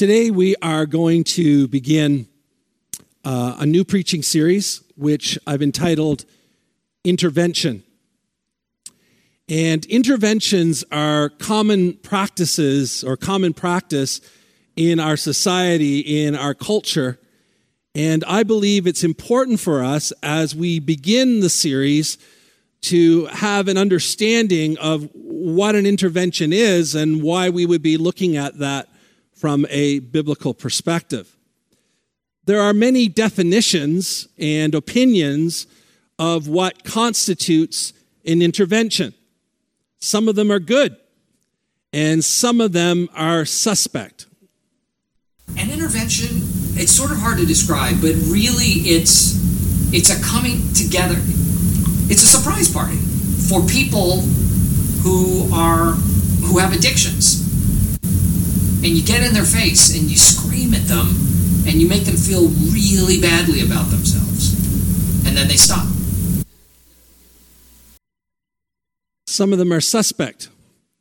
Today, we are going to begin uh, a new preaching series, which I've entitled Intervention. And interventions are common practices or common practice in our society, in our culture. And I believe it's important for us as we begin the series to have an understanding of what an intervention is and why we would be looking at that from a biblical perspective. There are many definitions and opinions of what constitutes an intervention. Some of them are good, and some of them are suspect. An intervention, it's sort of hard to describe, but really it's it's a coming together. It's a surprise party for people who are who have addictions. And you get in their face and you scream at them and you make them feel really badly about themselves. And then they stop. Some of them are suspect,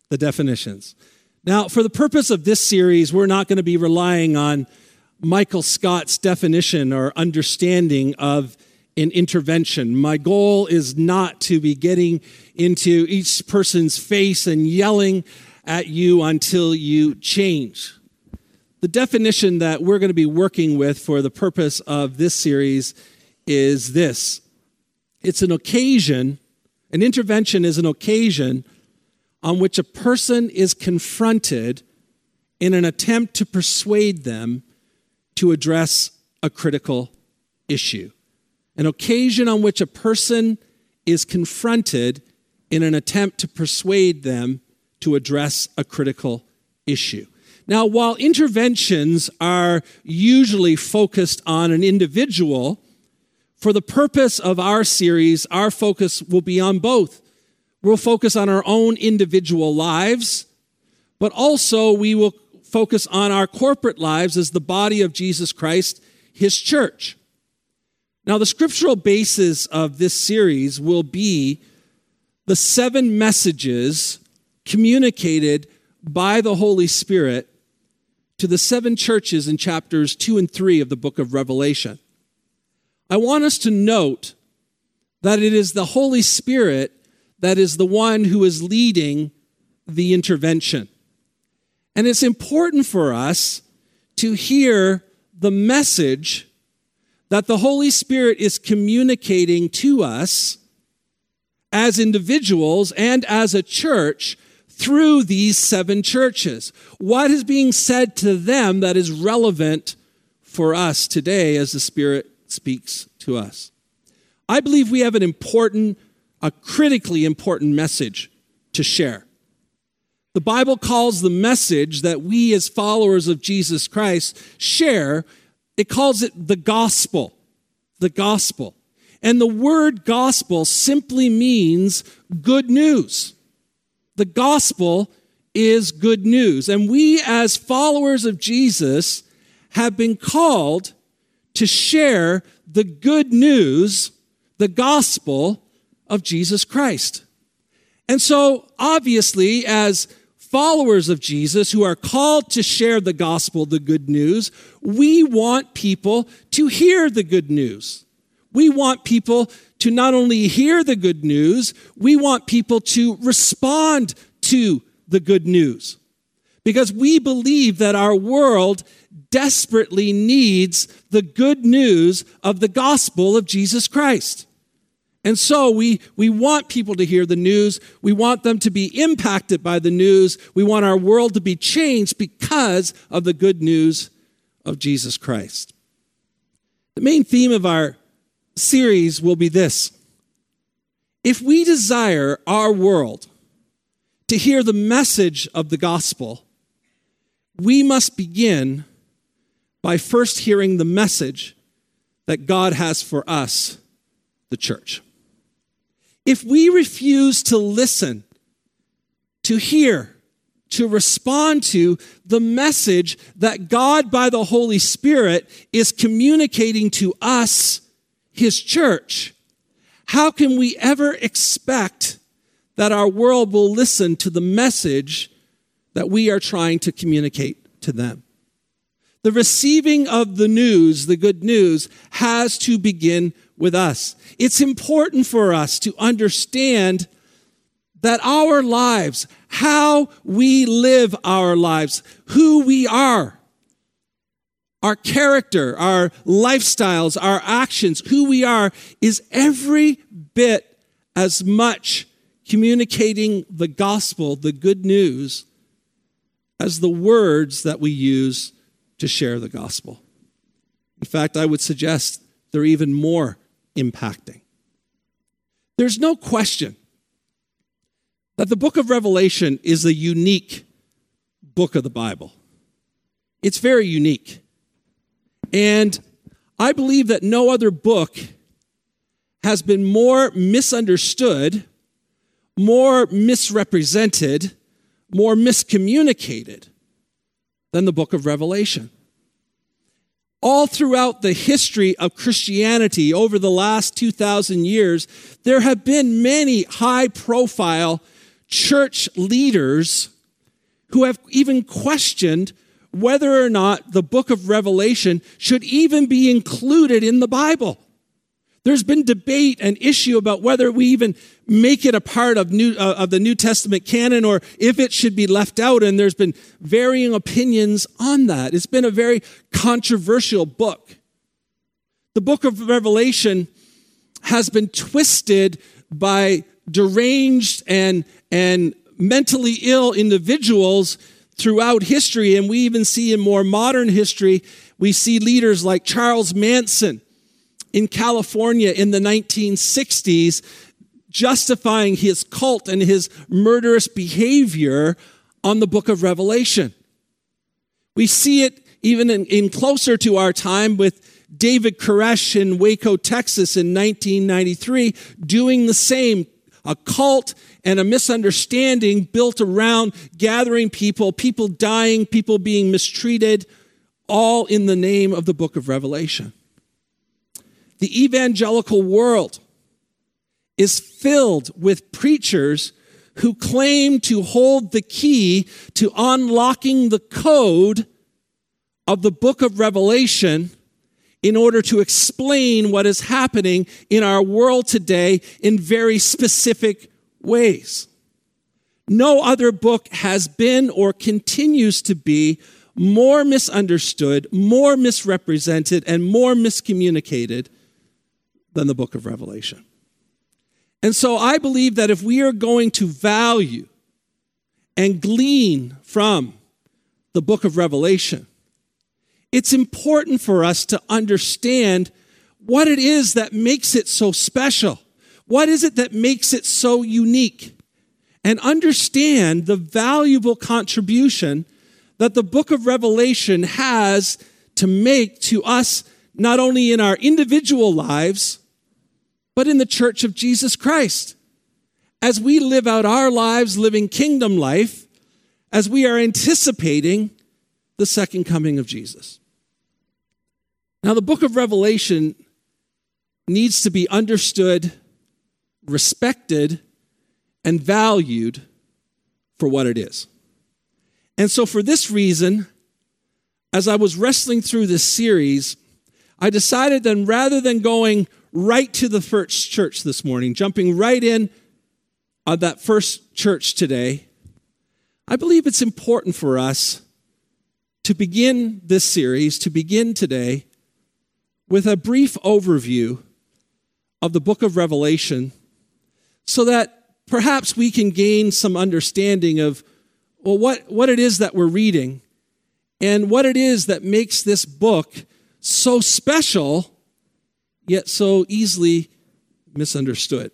the definitions. Now, for the purpose of this series, we're not going to be relying on Michael Scott's definition or understanding of an intervention. My goal is not to be getting into each person's face and yelling at you until you change. The definition that we're going to be working with for the purpose of this series is this it's an occasion an intervention is an occasion on which a person is confronted in an attempt to persuade them to address a critical issue. An occasion on which a person is confronted in an attempt to persuade them to address a critical issue. Now, while interventions are usually focused on an individual, for the purpose of our series, our focus will be on both. We'll focus on our own individual lives, but also we will focus on our corporate lives as the body of Jesus Christ, his church. Now, the scriptural basis of this series will be the seven messages communicated by the Holy Spirit to the seven churches in chapters 2 and 3 of the book of Revelation. I want us to note that it is the Holy Spirit that is the one who is leading the intervention. And it's important for us to hear the message that the Holy Spirit is communicating to us as individuals and as a church through these seven churches. What is being said to them that is relevant for us today as the Spirit speaks to us. I believe we have an important, a critically important message to share. The Bible calls the message that we as followers of Jesus Christ share, it calls it the gospel. The gospel. And the word gospel simply means good news. The gospel is good news. And we as followers of Jesus have been called to share the good news, the gospel of Jesus Christ. And so, obviously, as followers of Jesus who are called to share the gospel, the good news, we want people to hear the good news. We want people to not only hear the good news, we want people to respond to the good news. Because we believe that our world desperately needs the good news of the gospel of Jesus Christ. And so we, we want people to hear the news. We want them to be impacted by the news. We want our world to be changed because of the good news of Jesus Christ. The main theme of our series will be this. If we desire our world to hear the message of the gospel, we must begin by first hearing the message that God has for us, the church. If we refuse to listen, to hear, to respond to the message that God, by the Holy Spirit, is communicating to us, His church, how can we ever expect that our world will listen to the message that we are trying to communicate to them? The receiving of the news, the good news, has to begin with us. It's important for us to understand that our lives, how we live our lives, who we are, our character, our lifestyles, our actions, who we are, is every bit as much communicating the gospel, the good news, as the words that we use to share the gospel. In fact, I would suggest they're even more impacting. There's no question that the book of Revelation is a unique book of the Bible. It's very unique. And I believe that no other book has been more misunderstood, more misrepresented, more miscommunicated than the book of Revelation. All throughout the history of Christianity over the last 2,000 years, there have been many high profile church leaders who have even questioned whether or not the book of Revelation should even be included in the Bible. There's been debate and issue about whether we even make it a part of, new, uh, of the New Testament canon or if it should be left out. And there's been varying opinions on that. It's been a very controversial book. The book of Revelation has been twisted by deranged and, and mentally ill individuals throughout history. And we even see in more modern history, we see leaders like Charles Manson in California in the 1960s justifying his cult and his murderous behavior on the book of Revelation. We see it even in, in, closer to our time with David Koresh in Waco, Texas in 1993, doing the same. A cult and a misunderstanding built around gathering people, people dying, people being mistreated, all in the name of the book of Revelation. The evangelical world is filled with preachers who claim to hold the key to unlocking the code of the book of Revelation in order to explain what is happening in our world today in very specific ways. No other book has been or continues to be more misunderstood, more misrepresented, and more miscommunicated than the book of Revelation. And so I believe that if we are going to value and glean from the book of Revelation, it's important for us to understand what it is that makes it so special. What is it that makes it so unique? And understand the valuable contribution that the book of Revelation has to make to us, not only in our individual lives, but in the church of Jesus Christ. As we live out our lives living kingdom life, as we are anticipating the second coming of Jesus. Now, the book of Revelation needs to be understood, respected, and valued for what it is. And so, for this reason, as I was wrestling through this series, I decided then rather than going right to the first church this morning, jumping right in on that first church today, I believe it's important for us to begin this series, to begin today, with a brief overview of the book of Revelation so that perhaps we can gain some understanding of well, what, what it is that we're reading and what it is that makes this book so special yet so easily misunderstood.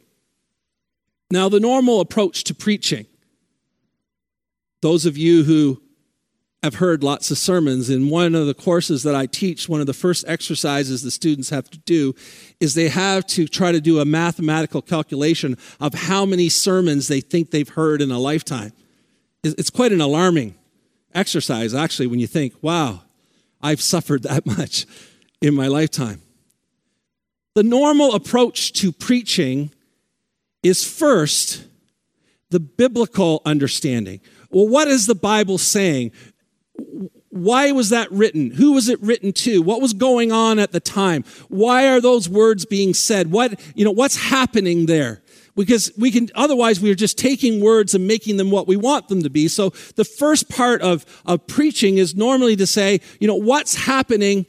Now, the normal approach to preaching, those of you who have heard lots of sermons, in one of the courses that I teach, one of the first exercises the students have to do is they have to try to do a mathematical calculation of how many sermons they think they've heard in a lifetime. It's quite an alarming exercise, actually, when you think, wow, I've suffered that much in my lifetime. The normal approach to preaching is first the biblical understanding. Well, what is the Bible saying? Why was that written? Who was it written to? What was going on at the time? Why are those words being said? What, you know, what's happening there? Because we can, otherwise we're just taking words and making them what we want them to be. So the first part of, of preaching is normally to say, you know, what's happening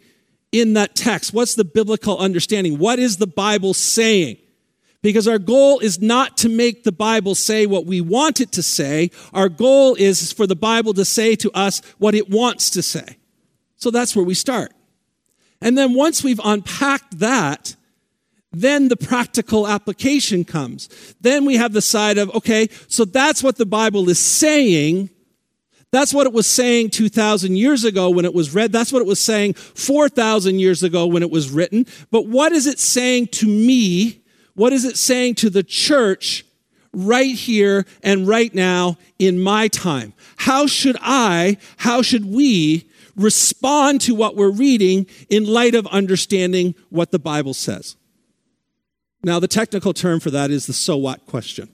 in that text? What's the biblical understanding? What is the Bible saying? Because our goal is not to make the Bible say what we want it to say. Our goal is for the Bible to say to us what it wants to say. So that's where we start. And then once we've unpacked that, then the practical application comes. Then we have the side of, okay, so that's what the Bible is saying. That's what it was saying 2,000 years ago when it was read. That's what it was saying 4,000 years ago when it was written. But what is it saying to me what is it saying to the church right here and right now in my time? How should I, how should we respond to what we're reading in light of understanding what the Bible says? Now, the technical term for that is the so what question.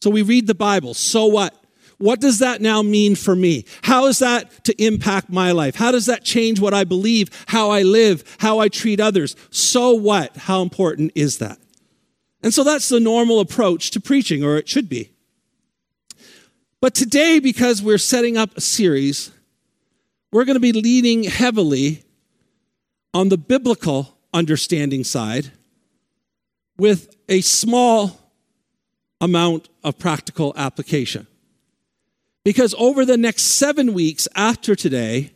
So we read the Bible, so what? What does that now mean for me? How is that to impact my life? How does that change what I believe, how I live, how I treat others? So what? How important is that? And so that's the normal approach to preaching, or it should be. But today, because we're setting up a series, we're going to be leaning heavily on the biblical understanding side with a small amount of practical application. Because over the next seven weeks after today,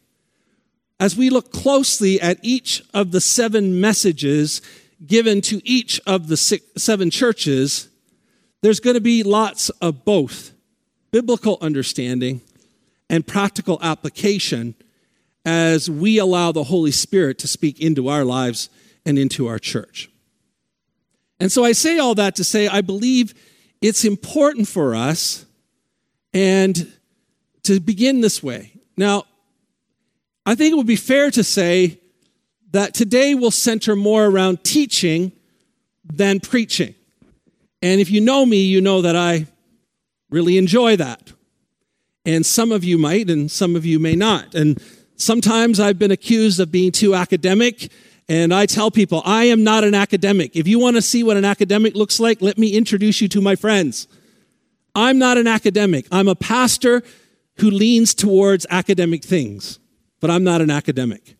as we look closely at each of the seven messages given to each of the six, seven churches, there's going to be lots of both biblical understanding and practical application as we allow the Holy Spirit to speak into our lives and into our church. And so I say all that to say I believe it's important for us and to begin this way. Now, I think it would be fair to say that today will center more around teaching than preaching. And if you know me, you know that I really enjoy that. And some of you might, and some of you may not. And sometimes I've been accused of being too academic. And I tell people, I am not an academic. If you want to see what an academic looks like, let me introduce you to my friends. I'm not an academic. I'm a pastor who leans towards academic things, but I'm not an academic.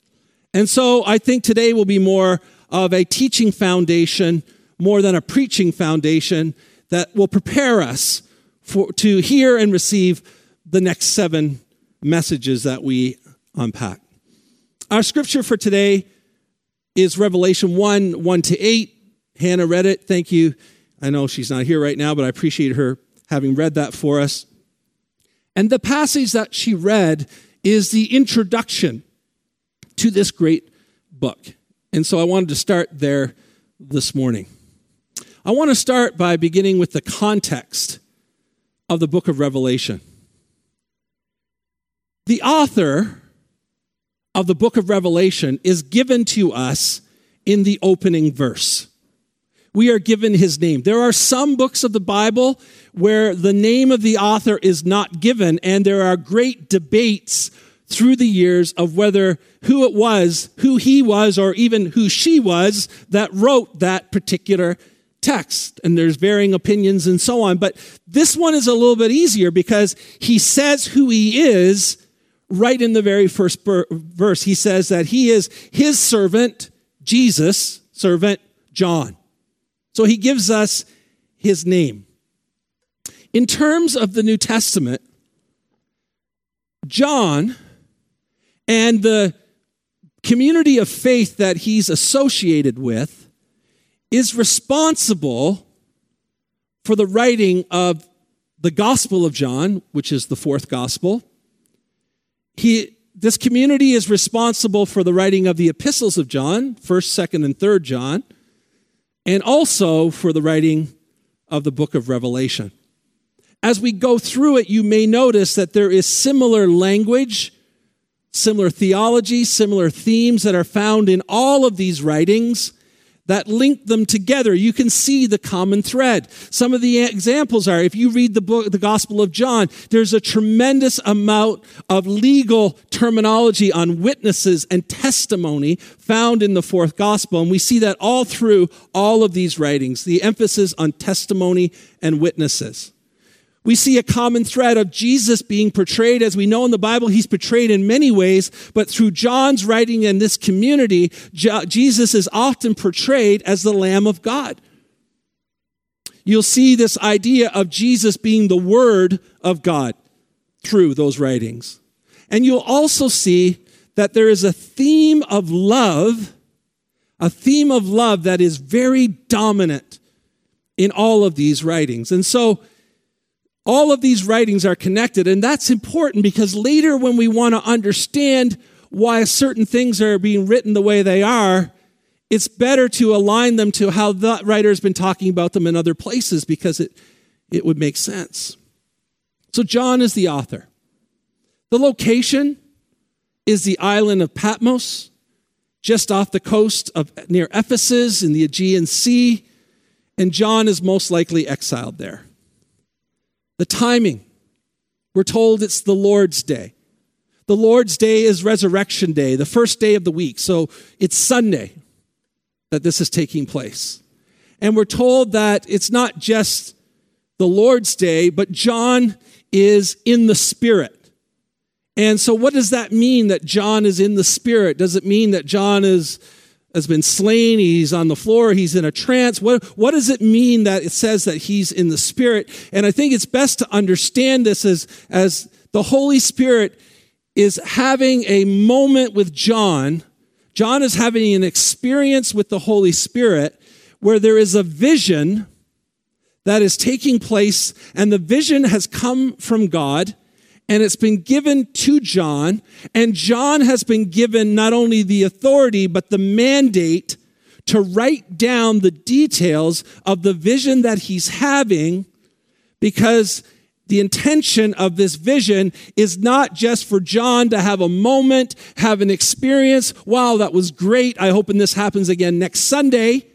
And so I think today will be more of a teaching foundation more than a preaching foundation that will prepare us for, to hear and receive the next seven messages that we unpack. Our scripture for today is Revelation 1 1 to 8. Hannah read it. Thank you. I know she's not here right now, but I appreciate her having read that for us. And the passage that she read is the introduction to this great book. And so I wanted to start there this morning. I want to start by beginning with the context of the book of Revelation. The author of the book of Revelation is given to us in the opening verse we are given his name. There are some books of the Bible where the name of the author is not given, and there are great debates through the years of whether who it was, who he was, or even who she was that wrote that particular text. And there's varying opinions and so on. But this one is a little bit easier because he says who he is right in the very first verse. He says that he is his servant, Jesus, servant John. So he gives us his name. In terms of the New Testament, John and the community of faith that he's associated with is responsible for the writing of the Gospel of John, which is the fourth Gospel. He, this community is responsible for the writing of the epistles of John, 1st, 2nd, and 3rd John and also for the writing of the book of Revelation. As we go through it, you may notice that there is similar language, similar theology, similar themes that are found in all of these writings that link them together. You can see the common thread. Some of the examples are if you read the book, the Gospel of John, there's a tremendous amount of legal terminology on witnesses and testimony found in the fourth gospel. And we see that all through all of these writings, the emphasis on testimony and witnesses. We see a common thread of Jesus being portrayed, as we know in the Bible, he's portrayed in many ways, but through John's writing in this community, Jesus is often portrayed as the Lamb of God. You'll see this idea of Jesus being the Word of God through those writings. And you'll also see that there is a theme of love, a theme of love that is very dominant in all of these writings. And so, all of these writings are connected, and that's important because later, when we want to understand why certain things are being written the way they are, it's better to align them to how the writer has been talking about them in other places because it, it would make sense. So, John is the author. The location is the island of Patmos, just off the coast of near Ephesus in the Aegean Sea, and John is most likely exiled there. The timing, we're told it's the Lord's Day. The Lord's Day is Resurrection Day, the first day of the week. So it's Sunday that this is taking place. And we're told that it's not just the Lord's Day, but John is in the Spirit. And so, what does that mean that John is in the Spirit? Does it mean that John is has been slain, he's on the floor, he's in a trance. What, what does it mean that it says that he's in the Spirit? And I think it's best to understand this as, as the Holy Spirit is having a moment with John. John is having an experience with the Holy Spirit where there is a vision that is taking place, and the vision has come from God and it's been given to John. And John has been given not only the authority, but the mandate to write down the details of the vision that he's having because the intention of this vision is not just for John to have a moment, have an experience. Wow, that was great. I hope this happens again next Sunday.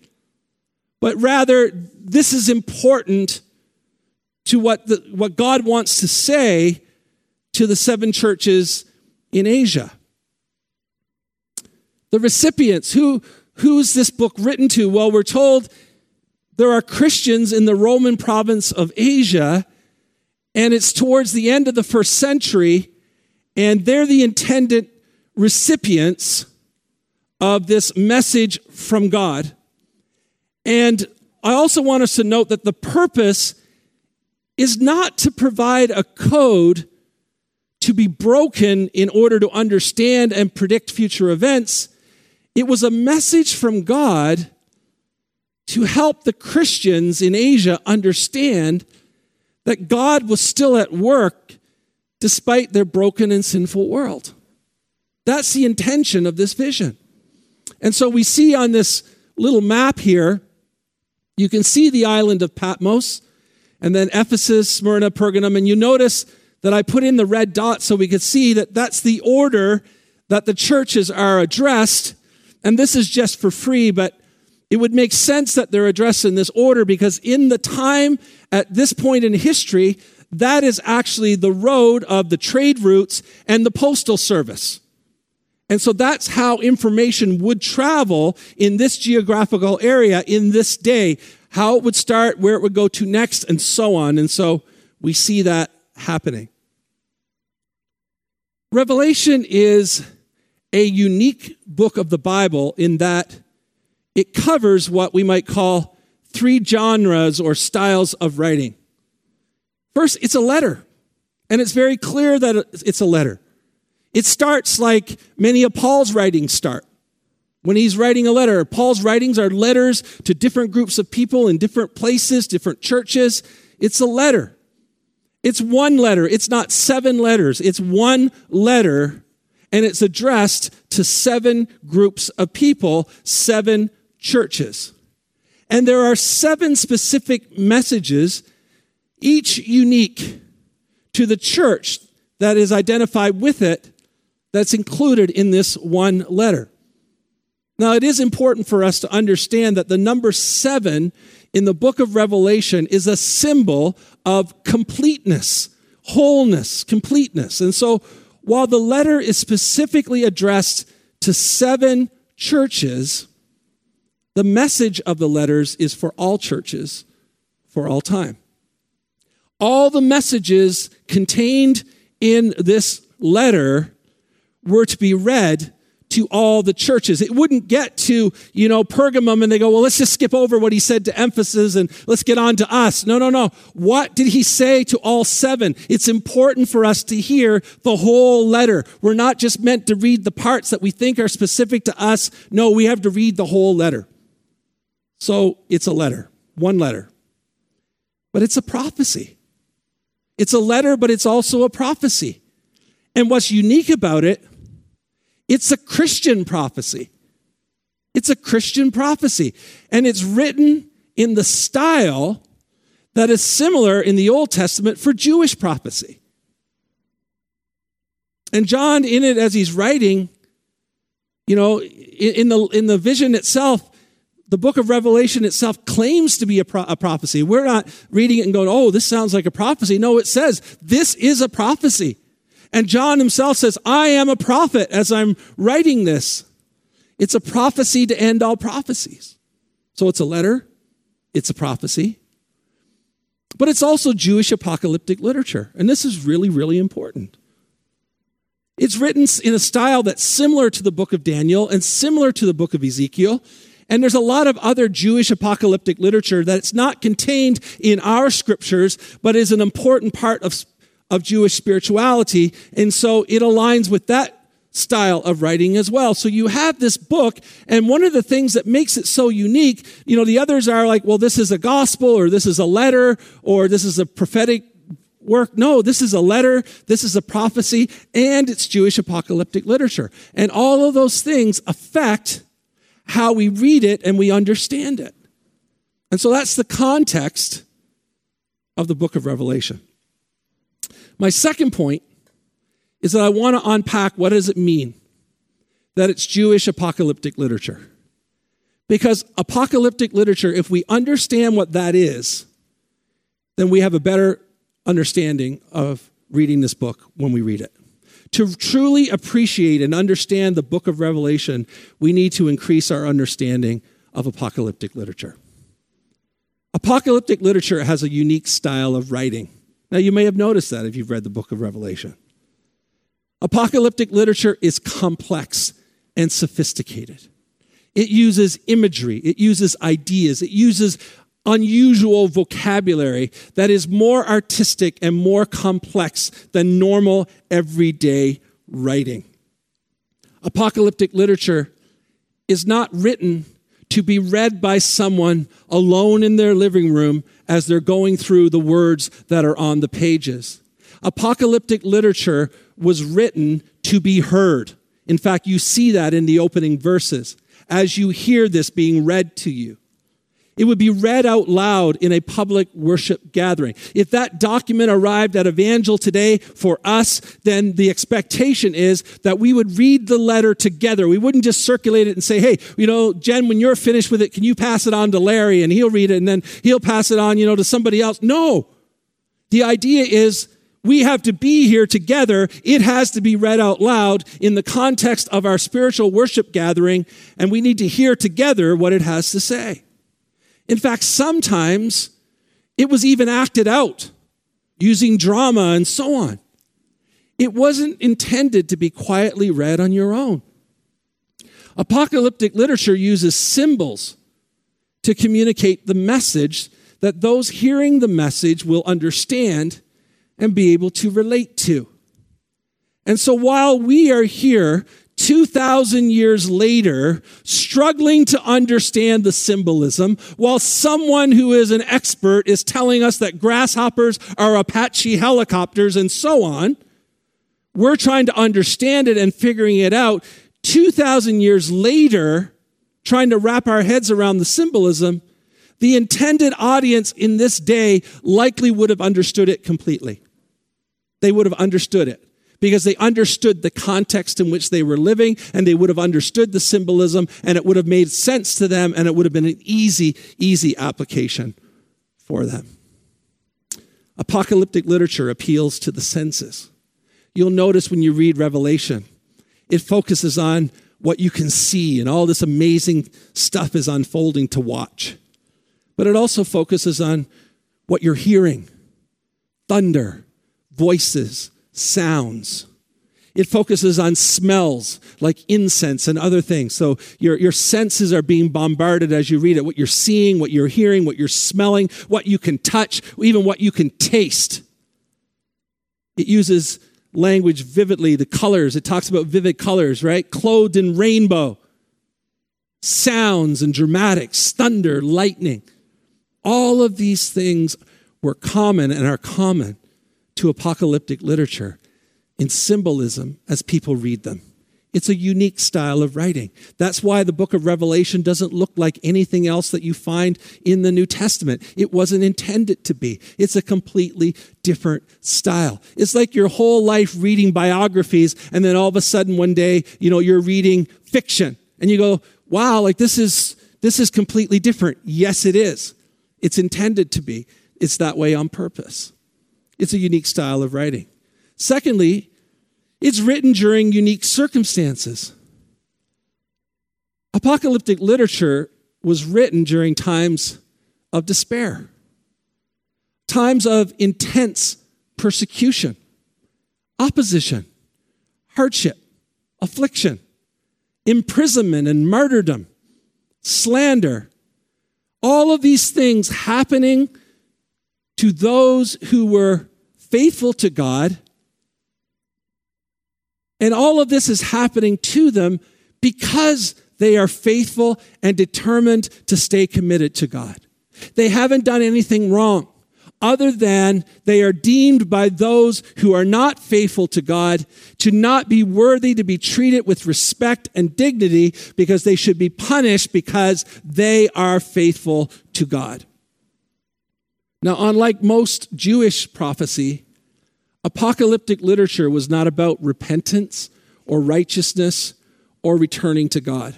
But rather, this is important to what, the, what God wants to say to the seven churches in Asia. The recipients, who, who's this book written to? Well, we're told there are Christians in the Roman province of Asia, and it's towards the end of the first century, and they're the intended recipients of this message from God. And I also want us to note that the purpose is not to provide a code to be broken in order to understand and predict future events. It was a message from God to help the Christians in Asia understand that God was still at work despite their broken and sinful world. That's the intention of this vision. And so we see on this little map here, you can see the island of Patmos, and then Ephesus, Smyrna, Pergamum, and you notice that I put in the red dot so we could see that that's the order that the churches are addressed. And this is just for free, but it would make sense that they're addressed in this order because in the time at this point in history, that is actually the road of the trade routes and the postal service. And so that's how information would travel in this geographical area in this day, how it would start, where it would go to next, and so on. And so we see that happening. Revelation is a unique book of the Bible in that it covers what we might call three genres or styles of writing. First, it's a letter, and it's very clear that it's a letter. It starts like many of Paul's writings start. When he's writing a letter, Paul's writings are letters to different groups of people in different places, different churches. It's a letter. It's one letter. It's not seven letters. It's one letter, and it's addressed to seven groups of people, seven churches. And there are seven specific messages, each unique to the church that is identified with it, that's included in this one letter. Now, it is important for us to understand that the number seven in the book of Revelation is a symbol of completeness, wholeness, completeness. And so, while the letter is specifically addressed to seven churches, the message of the letters is for all churches for all time. All the messages contained in this letter were to be read to all the churches. It wouldn't get to, you know, Pergamum and they go, well, let's just skip over what he said to Ephesus and let's get on to us. No, no, no. What did he say to all seven? It's important for us to hear the whole letter. We're not just meant to read the parts that we think are specific to us. No, we have to read the whole letter. So it's a letter, one letter. But it's a prophecy. It's a letter, but it's also a prophecy. And what's unique about it it's a Christian prophecy. It's a Christian prophecy. And it's written in the style that is similar in the Old Testament for Jewish prophecy. And John, in it, as he's writing, you know, in the, in the vision itself, the book of Revelation itself claims to be a, pro- a, prophecy. We're not reading it and going, oh, this sounds like a prophecy. No, it says this is a prophecy. And John himself says, I am a prophet as I'm writing this. It's a prophecy to end all prophecies. So it's a letter, it's a prophecy, but it's also Jewish apocalyptic literature. And this is really, really important. It's written in a style that's similar to the book of Daniel and similar to the book of Ezekiel. And there's a lot of other Jewish apocalyptic literature that's not contained in our scriptures, but is an important part of of Jewish spirituality. And so it aligns with that style of writing as well. So you have this book, and one of the things that makes it so unique, you know, the others are like, well, this is a gospel, or this is a letter, or this is a prophetic work. No, this is a letter, this is a prophecy, and it's Jewish apocalyptic literature. And all of those things affect how we read it and we understand it. And so that's the context of the book of Revelation. My second point is that I want to unpack what does it mean that it's Jewish apocalyptic literature. Because apocalyptic literature, if we understand what that is, then we have a better understanding of reading this book when we read it. To truly appreciate and understand the book of Revelation, we need to increase our understanding of apocalyptic literature. Apocalyptic literature has a unique style of writing. Now, you may have noticed that if you've read the book of Revelation. Apocalyptic literature is complex and sophisticated. It uses imagery, it uses ideas, it uses unusual vocabulary that is more artistic and more complex than normal everyday writing. Apocalyptic literature is not written to be read by someone alone in their living room as they're going through the words that are on the pages. Apocalyptic literature was written to be heard. In fact, you see that in the opening verses as you hear this being read to you. It would be read out loud in a public worship gathering. If that document arrived at Evangel today for us, then the expectation is that we would read the letter together. We wouldn't just circulate it and say, hey, you know, Jen, when you're finished with it, can you pass it on to Larry and he'll read it and then he'll pass it on, you know, to somebody else? No. The idea is we have to be here together. It has to be read out loud in the context of our spiritual worship gathering, and we need to hear together what it has to say. In fact, sometimes it was even acted out using drama and so on. It wasn't intended to be quietly read on your own. Apocalyptic literature uses symbols to communicate the message that those hearing the message will understand and be able to relate to. And so while we are here 2,000 years later, struggling to understand the symbolism, while someone who is an expert is telling us that grasshoppers are Apache helicopters and so on, we're trying to understand it and figuring it out. 2,000 years later, trying to wrap our heads around the symbolism, the intended audience in this day likely would have understood it completely. They would have understood it because they understood the context in which they were living and they would have understood the symbolism and it would have made sense to them and it would have been an easy, easy application for them. Apocalyptic literature appeals to the senses. You'll notice when you read Revelation, it focuses on what you can see and all this amazing stuff is unfolding to watch. But it also focuses on what you're hearing thunder, voices, sounds. It focuses on smells like incense and other things. So your, your senses are being bombarded as you read it. What you're seeing, what you're hearing, what you're smelling, what you can touch, even what you can taste. It uses language vividly, the colors. It talks about vivid colors, right? Clothed in rainbow. Sounds and dramatics, thunder, lightning. All of these things were common and are common to apocalyptic literature in symbolism as people read them. It's a unique style of writing. That's why the book of Revelation doesn't look like anything else that you find in the New Testament. It wasn't intended to be. It's a completely different style. It's like your whole life reading biographies, and then all of a sudden one day, you know, you're reading fiction, and you go, wow, like this is, this is completely different. Yes, it is. It's intended to be. It's that way on purpose. It's a unique style of writing. Secondly, it's written during unique circumstances. Apocalyptic literature was written during times of despair, times of intense persecution, opposition, hardship, affliction, imprisonment and martyrdom, slander. All of these things happening to those who were faithful to God and all of this is happening to them because they are faithful and determined to stay committed to God. They haven't done anything wrong other than they are deemed by those who are not faithful to God to not be worthy to be treated with respect and dignity because they should be punished because they are faithful to God. Now, unlike most Jewish prophecy, Apocalyptic literature was not about repentance or righteousness or returning to God.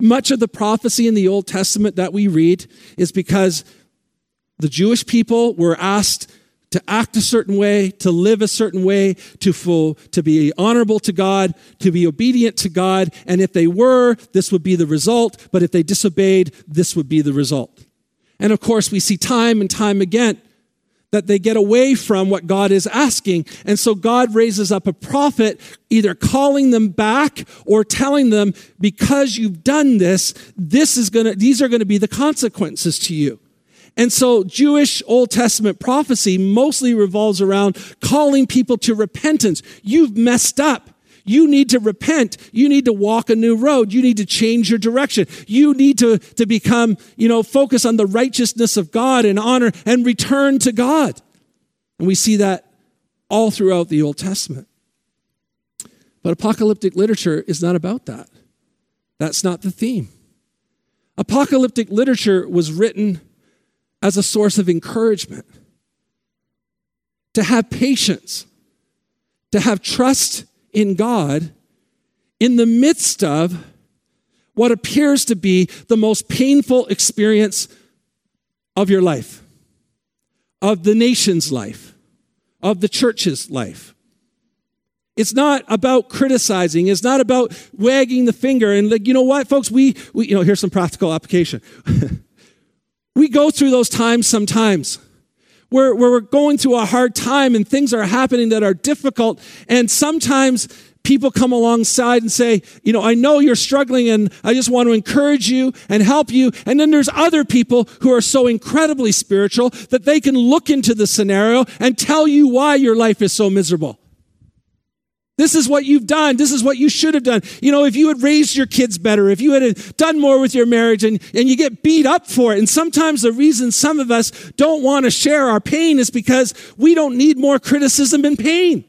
Much of the prophecy in the Old Testament that we read is because the Jewish people were asked to act a certain way, to live a certain way, to, full, to be honorable to God, to be obedient to God. And if they were, this would be the result. But if they disobeyed, this would be the result. And of course, we see time and time again that they get away from what God is asking. And so God raises up a prophet, either calling them back or telling them, because you've done this, this is gonna, these are gonna be the consequences to you. And so Jewish Old Testament prophecy mostly revolves around calling people to repentance. You've messed up. You need to repent. You need to walk a new road. You need to change your direction. You need to, to become, you know, focus on the righteousness of God and honor and return to God. And we see that all throughout the Old Testament. But apocalyptic literature is not about that. That's not the theme. Apocalyptic literature was written as a source of encouragement, to have patience, to have trust in God in the midst of what appears to be the most painful experience of your life, of the nation's life, of the church's life. It's not about criticizing. It's not about wagging the finger. And like, you know what, folks, we, we you know, here's some practical application. we go through those times sometimes where, where we're going through a hard time and things are happening that are difficult. And sometimes people come alongside and say, you know, I know you're struggling and I just want to encourage you and help you. And then there's other people who are so incredibly spiritual that they can look into the scenario and tell you why your life is so miserable. This is what you've done. This is what you should have done. You know, if you had raised your kids better, if you had done more with your marriage and, and you get beat up for it. And sometimes the reason some of us don't want to share our pain is because we don't need more criticism and pain.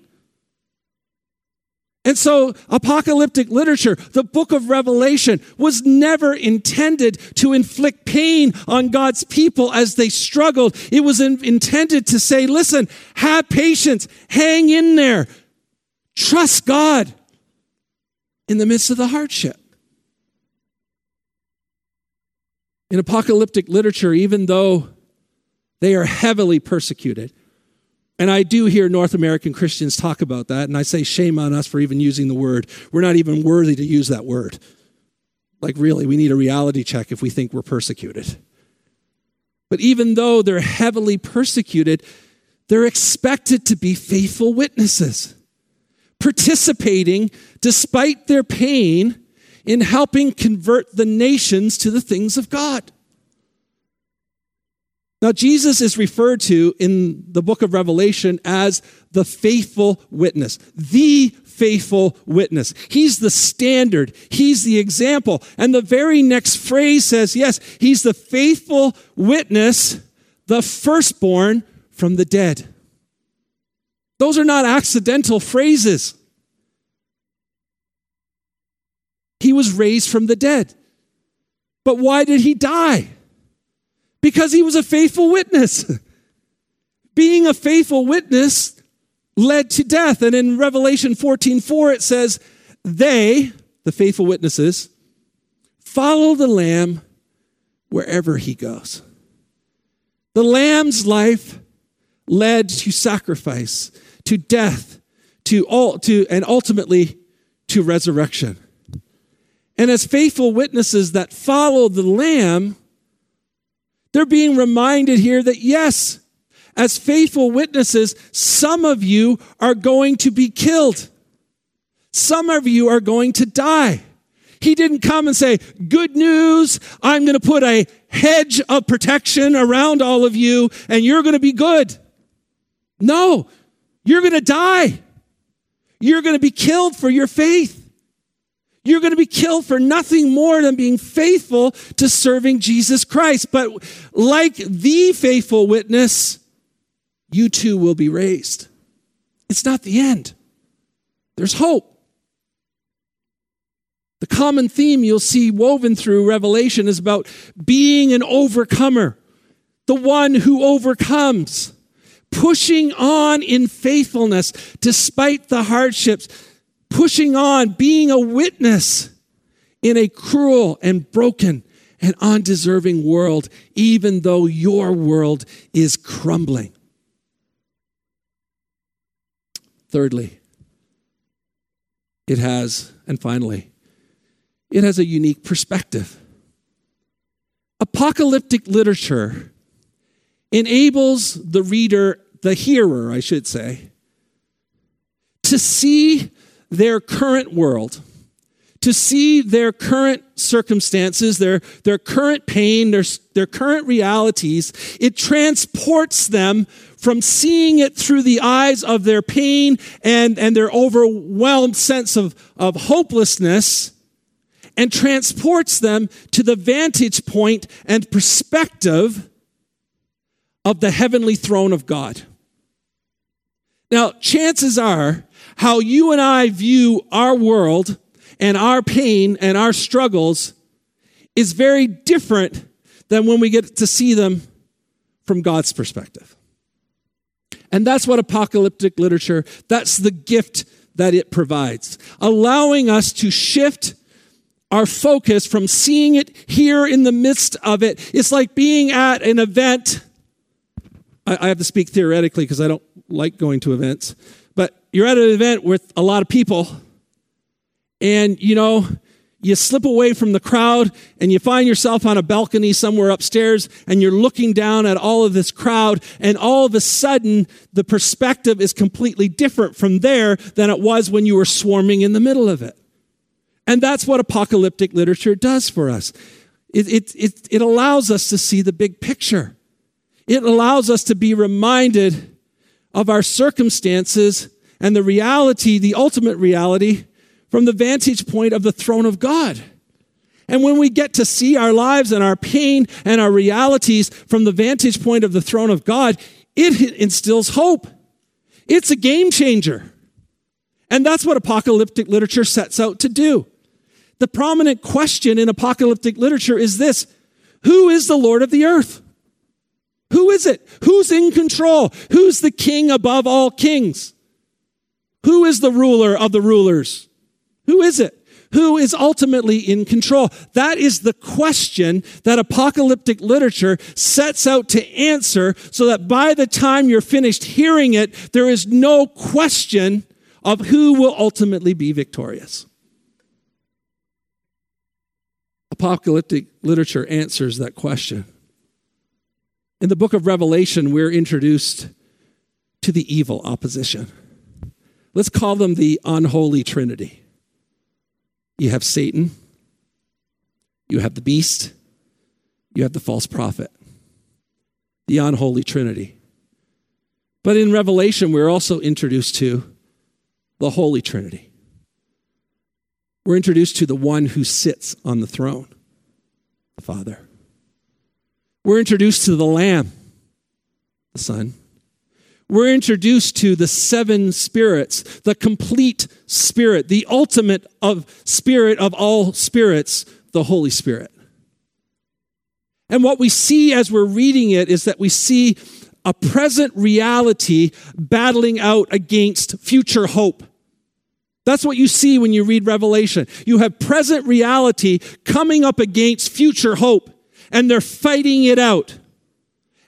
And so, apocalyptic literature, the book of Revelation, was never intended to inflict pain on God's people as they struggled. It was in, intended to say, listen, have patience, hang in there, Trust God in the midst of the hardship. In apocalyptic literature, even though they are heavily persecuted, and I do hear North American Christians talk about that, and I say shame on us for even using the word. We're not even worthy to use that word. Like, really, we need a reality check if we think we're persecuted. But even though they're heavily persecuted, they're expected to be faithful witnesses, participating despite their pain in helping convert the nations to the things of God. Now, Jesus is referred to in the book of Revelation as the faithful witness, the faithful witness. He's the standard, he's the example. And the very next phrase says, yes, he's the faithful witness, the firstborn from the dead. Those are not accidental phrases. He was raised from the dead. But why did he die? because he was a faithful witness. Being a faithful witness led to death. And in Revelation 14 4, it says, They, the faithful witnesses, follow the Lamb wherever he goes. The Lamb's life led to sacrifice, to death, to, all, to and ultimately to resurrection. And as faithful witnesses that follow the Lamb, they're being reminded here that yes, as faithful witnesses, some of you are going to be killed. Some of you are going to die. He didn't come and say, Good news, I'm going to put a hedge of protection around all of you and you're going to be good. No, you're going to die. You're going to be killed for your faith. You're going to be killed for nothing more than being faithful to serving Jesus Christ. But like the faithful witness, you too will be raised. It's not the end, there's hope. The common theme you'll see woven through Revelation is about being an overcomer, the one who overcomes, pushing on in faithfulness despite the hardships pushing on, being a witness in a cruel and broken and undeserving world, even though your world is crumbling. Thirdly, it has, and finally, it has a unique perspective. Apocalyptic literature enables the reader, the hearer, I should say, to see their current world, to see their current circumstances, their, their current pain, their, their current realities, it transports them from seeing it through the eyes of their pain and, and their overwhelmed sense of, of hopelessness and transports them to the vantage point and perspective of the heavenly throne of God. Now, chances are how you and I view our world and our pain and our struggles is very different than when we get to see them from God's perspective. And that's what apocalyptic literature, that's the gift that it provides, allowing us to shift our focus from seeing it here in the midst of it. It's like being at an event. I, have to speak theoretically because I don't like going to events. But you're at an event with a lot of people and you know you slip away from the crowd and you find yourself on a balcony somewhere upstairs and you're looking down at all of this crowd and all of a sudden the perspective is completely different from there than it was when you were swarming in the middle of it. And that's what apocalyptic literature does for us. It, it, it, it allows us to see the big picture it allows us to be reminded of our circumstances and the reality, the ultimate reality, from the vantage point of the throne of God. And when we get to see our lives and our pain and our realities from the vantage point of the throne of God, it instills hope. It's a game changer. And that's what apocalyptic literature sets out to do. The prominent question in apocalyptic literature is this Who is the Lord of the earth? Who is it? Who's in control? Who's the king above all kings? Who is the ruler of the rulers? Who is it? Who is ultimately in control? That is the question that apocalyptic literature sets out to answer so that by the time you're finished hearing it, there is no question of who will ultimately be victorious. Apocalyptic literature answers that question. In the book of Revelation, we're introduced to the evil opposition. Let's call them the unholy trinity. You have Satan, you have the beast, you have the false prophet, the unholy trinity. But in Revelation, we're also introduced to the Holy Trinity. We're introduced to the one who sits on the throne, the Father. We're introduced to the Lamb, the Son. We're introduced to the seven spirits, the complete spirit, the ultimate of spirit of all spirits, the Holy Spirit. And what we see as we're reading it is that we see a present reality battling out against future hope. That's what you see when you read Revelation. You have present reality coming up against future hope and they're fighting it out.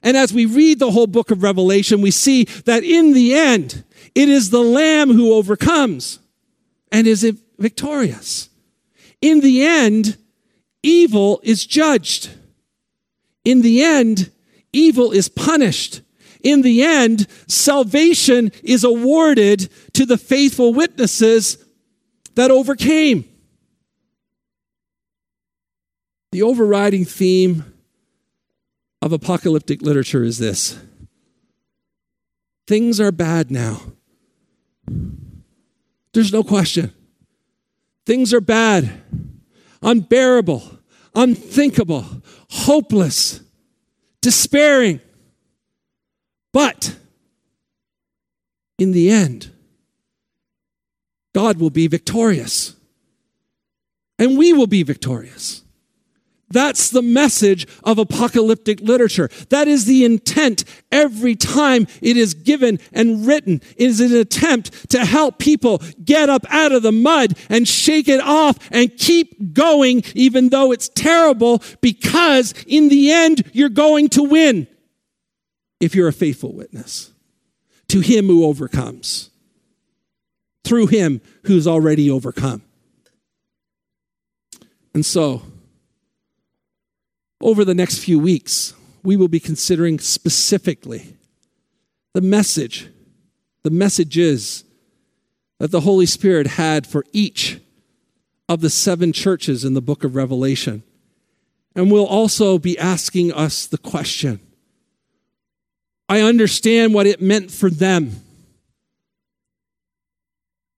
And as we read the whole book of Revelation, we see that in the end, it is the Lamb who overcomes and is victorious. In the end, evil is judged. In the end, evil is punished. In the end, salvation is awarded to the faithful witnesses that overcame. The overriding theme of apocalyptic literature is this things are bad now. There's no question. Things are bad, unbearable, unthinkable, hopeless, despairing. But in the end, God will be victorious. And we will be victorious. That's the message of apocalyptic literature. That is the intent every time it is given and written. It is an attempt to help people get up out of the mud and shake it off and keep going, even though it's terrible, because in the end, you're going to win if you're a faithful witness to him who overcomes, through him who's already overcome. And so, over the next few weeks, we will be considering specifically the message, the messages that the Holy Spirit had for each of the seven churches in the book of Revelation. And we'll also be asking us the question I understand what it meant for them.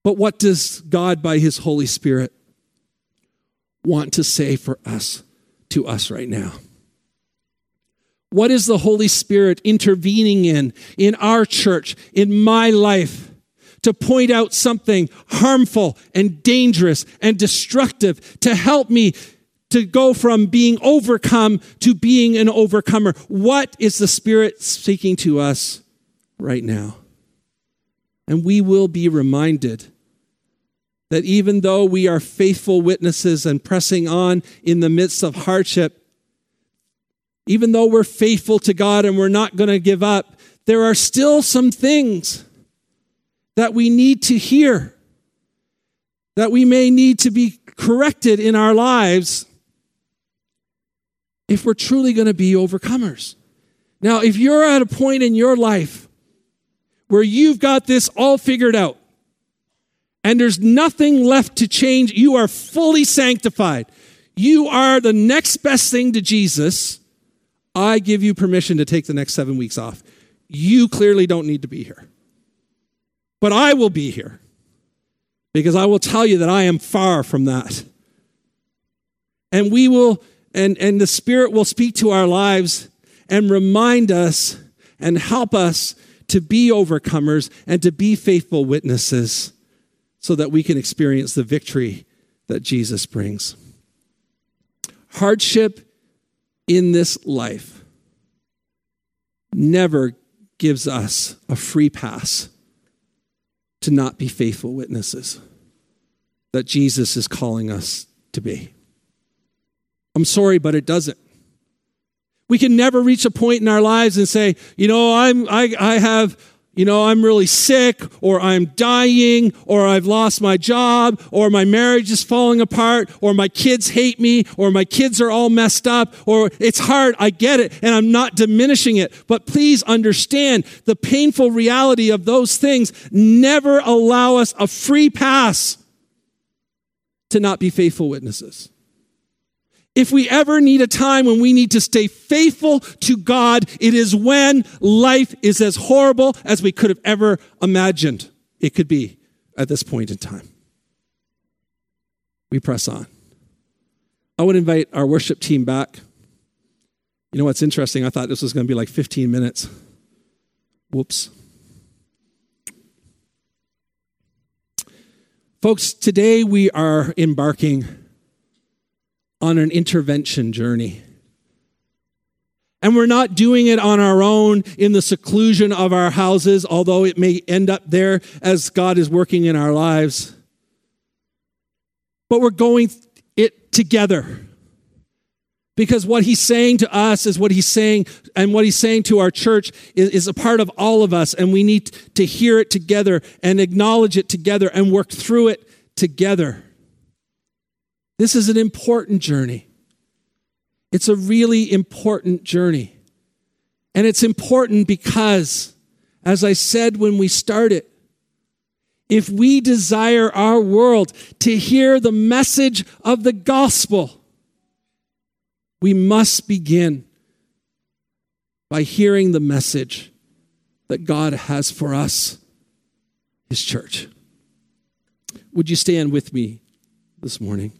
But what does God, by His Holy Spirit, want to say for us? To us right now? What is the Holy Spirit intervening in, in our church, in my life, to point out something harmful and dangerous and destructive to help me to go from being overcome to being an overcomer? What is the Spirit speaking to us right now? And we will be reminded that even though we are faithful witnesses and pressing on in the midst of hardship, even though we're faithful to God and we're not going to give up, there are still some things that we need to hear, that we may need to be corrected in our lives if we're truly going to be overcomers. Now, if you're at a point in your life where you've got this all figured out, and there's nothing left to change. You are fully sanctified. You are the next best thing to Jesus. I give you permission to take the next seven weeks off. You clearly don't need to be here. But I will be here because I will tell you that I am far from that. And we will, and, and the Spirit will speak to our lives and remind us and help us to be overcomers and to be faithful witnesses so that we can experience the victory that Jesus brings. Hardship in this life never gives us a free pass to not be faithful witnesses that Jesus is calling us to be. I'm sorry, but it doesn't. We can never reach a point in our lives and say, you know, I'm, I, I have you know, I'm really sick, or I'm dying, or I've lost my job, or my marriage is falling apart, or my kids hate me, or my kids are all messed up, or it's hard. I get it, and I'm not diminishing it. But please understand the painful reality of those things never allow us a free pass to not be faithful witnesses. If we ever need a time when we need to stay faithful to God, it is when life is as horrible as we could have ever imagined it could be at this point in time. We press on. I would invite our worship team back. You know what's interesting? I thought this was going to be like 15 minutes. Whoops. Folks, today we are embarking on an intervention journey. And we're not doing it on our own in the seclusion of our houses, although it may end up there as God is working in our lives. But we're going it together. Because what he's saying to us is what he's saying, and what he's saying to our church is, is, a part of all of us, and we need to hear it together and acknowledge it together and work through it together. This is an important journey. It's a really important journey. And it's important because, as I said when we started, if we desire our world to hear the message of the gospel, we must begin by hearing the message that God has for us, His church. Would you stand with me this morning?